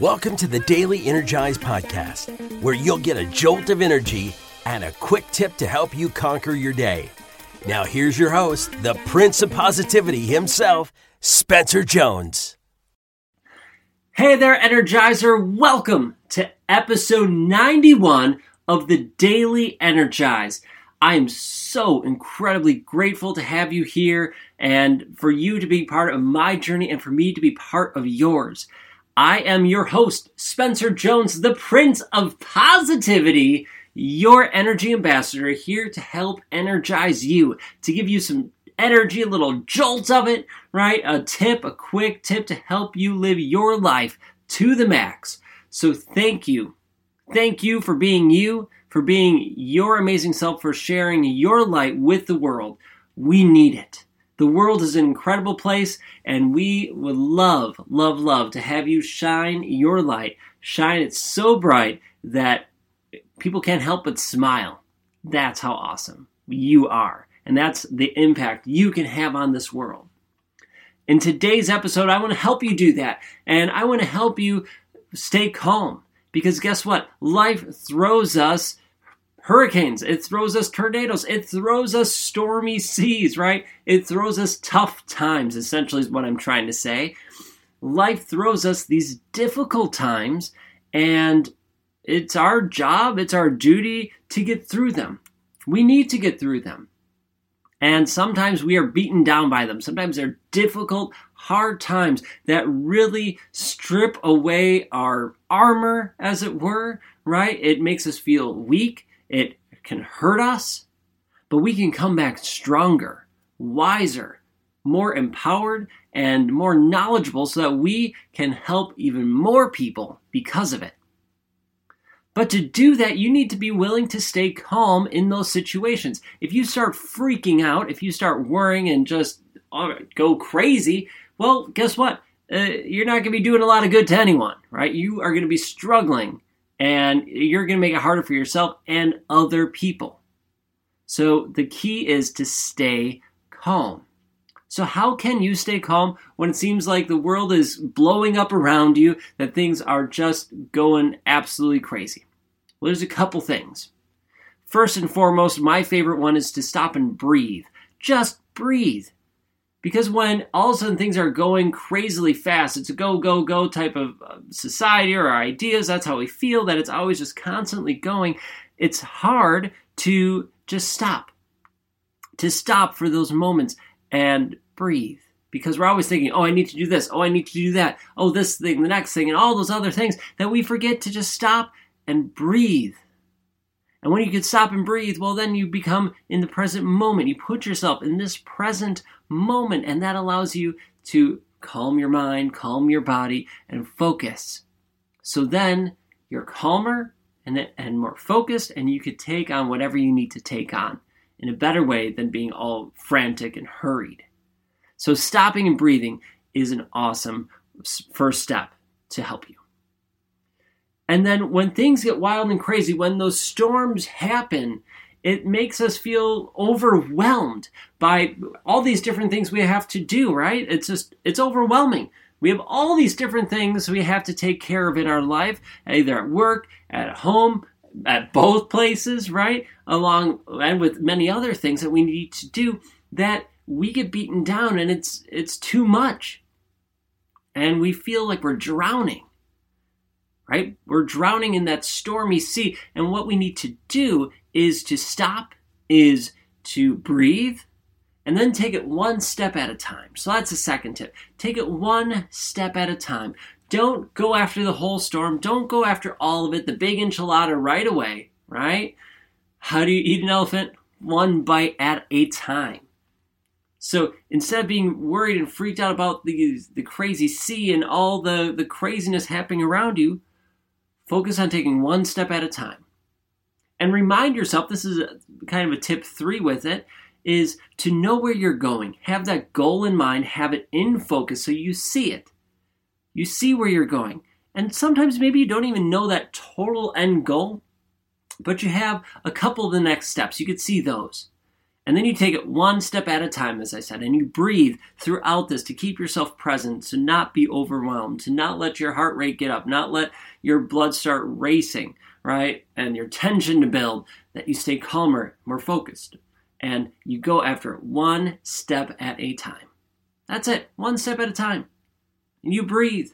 Welcome to the Daily Energize Podcast, where you'll get a jolt of energy and a quick tip to help you conquer your day. Now, here's your host, the Prince of Positivity himself, Spencer Jones. Hey there, Energizer. Welcome to episode 91 of the Daily Energize. I am so incredibly grateful to have you here and for you to be part of my journey and for me to be part of yours. I am your host, Spencer Jones, the Prince of Positivity, your energy ambassador, here to help energize you, to give you some energy, a little jolt of it, right? A tip, a quick tip to help you live your life to the max. So thank you. Thank you for being you, for being your amazing self, for sharing your light with the world. We need it. The world is an incredible place, and we would love, love, love to have you shine your light. Shine it so bright that people can't help but smile. That's how awesome you are. And that's the impact you can have on this world. In today's episode, I want to help you do that. And I want to help you stay calm. Because guess what? Life throws us hurricanes, it throws us tornadoes, it throws us stormy seas, right? It throws us tough times, essentially, is what I'm trying to say. Life throws us these difficult times, and it's our job, it's our duty to get through them. We need to get through them. And sometimes we are beaten down by them. Sometimes they're difficult, hard times that really strip away our armor, as it were, right? It makes us feel weak. It can hurt us, but we can come back stronger, wiser, more empowered, and more knowledgeable so that we can help even more people because of it. But to do that, you need to be willing to stay calm in those situations. If you start freaking out, if you start worrying and just uh, go crazy, well, guess what? Uh, you're not going to be doing a lot of good to anyone, right? You are going to be struggling and you're going to make it harder for yourself and other people. So the key is to stay calm. So, how can you stay calm when it seems like the world is blowing up around you, that things are just going absolutely crazy? Well, there's a couple things. First and foremost, my favorite one is to stop and breathe. Just breathe. Because when all of a sudden things are going crazily fast, it's a go, go, go type of uh, society or our ideas, that's how we feel, that it's always just constantly going, it's hard to just stop. To stop for those moments and breathe. Because we're always thinking, oh, I need to do this, oh, I need to do that, oh, this thing, the next thing, and all those other things that we forget to just stop and breathe. And when you can stop and breathe, well, then you become in the present moment. You put yourself in this present moment, and that allows you to calm your mind, calm your body, and focus. So then you're calmer and, and more focused, and you could take on whatever you need to take on in a better way than being all frantic and hurried. So, stopping and breathing is an awesome first step to help you. And then when things get wild and crazy, when those storms happen, it makes us feel overwhelmed by all these different things we have to do, right? It's just, it's overwhelming. We have all these different things we have to take care of in our life, either at work, at home, at both places, right? Along and with many other things that we need to do that we get beaten down and it's it's too much. And we feel like we're drowning right? We're drowning in that stormy sea. And what we need to do is to stop, is to breathe, and then take it one step at a time. So that's the second tip. Take it one step at a time. Don't go after the whole storm. Don't go after all of it, the big enchilada right away, right? How do you eat an elephant? One bite at a time. So instead of being worried and freaked out about the, the crazy sea and all the, the craziness happening around you, Focus on taking one step at a time. And remind yourself this is kind of a tip three with it is to know where you're going. Have that goal in mind, have it in focus so you see it. You see where you're going. And sometimes maybe you don't even know that total end goal, but you have a couple of the next steps. You could see those. And then you take it one step at a time, as I said, and you breathe throughout this to keep yourself present, to not be overwhelmed, to not let your heart rate get up, not let your blood start racing, right? And your tension to build, that you stay calmer, more focused. And you go after it one step at a time. That's it, one step at a time. And you breathe.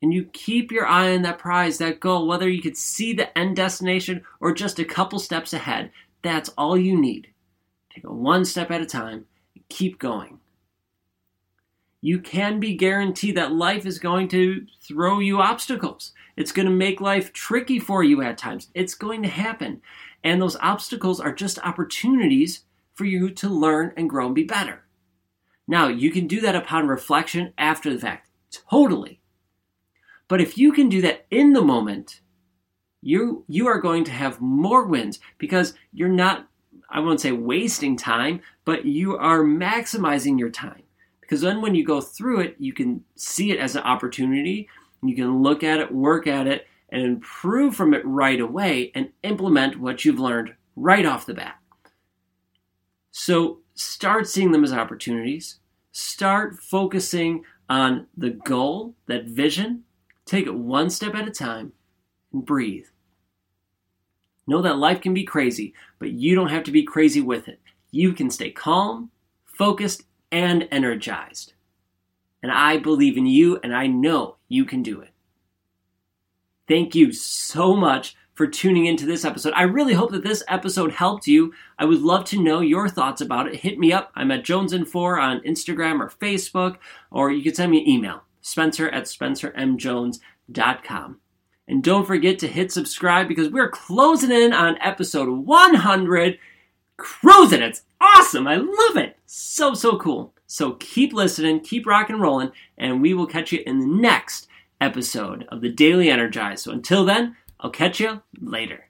And you keep your eye on that prize, that goal, whether you could see the end destination or just a couple steps ahead. That's all you need. Take it one step at a time and keep going. You can be guaranteed that life is going to throw you obstacles. It's going to make life tricky for you at times. It's going to happen. And those obstacles are just opportunities for you to learn and grow and be better. Now, you can do that upon reflection after the fact. Totally. But if you can do that in the moment, you you are going to have more wins because you're not I won't say wasting time, but you are maximizing your time. Because then when you go through it, you can see it as an opportunity, you can look at it, work at it, and improve from it right away and implement what you've learned right off the bat. So start seeing them as opportunities. Start focusing on the goal, that vision. Take it one step at a time and breathe. Know that life can be crazy, but you don't have to be crazy with it. You can stay calm, focused, and energized. And I believe in you, and I know you can do it. Thank you so much for tuning into this episode. I really hope that this episode helped you. I would love to know your thoughts about it. Hit me up. I'm at Jones4 on Instagram or Facebook, or you can send me an email, spencer at spencermjones.com. And don't forget to hit subscribe because we're closing in on episode 100. Cruising. It's awesome. I love it. So, so cool. So keep listening, keep rock and rolling, and we will catch you in the next episode of the Daily Energize. So until then, I'll catch you later.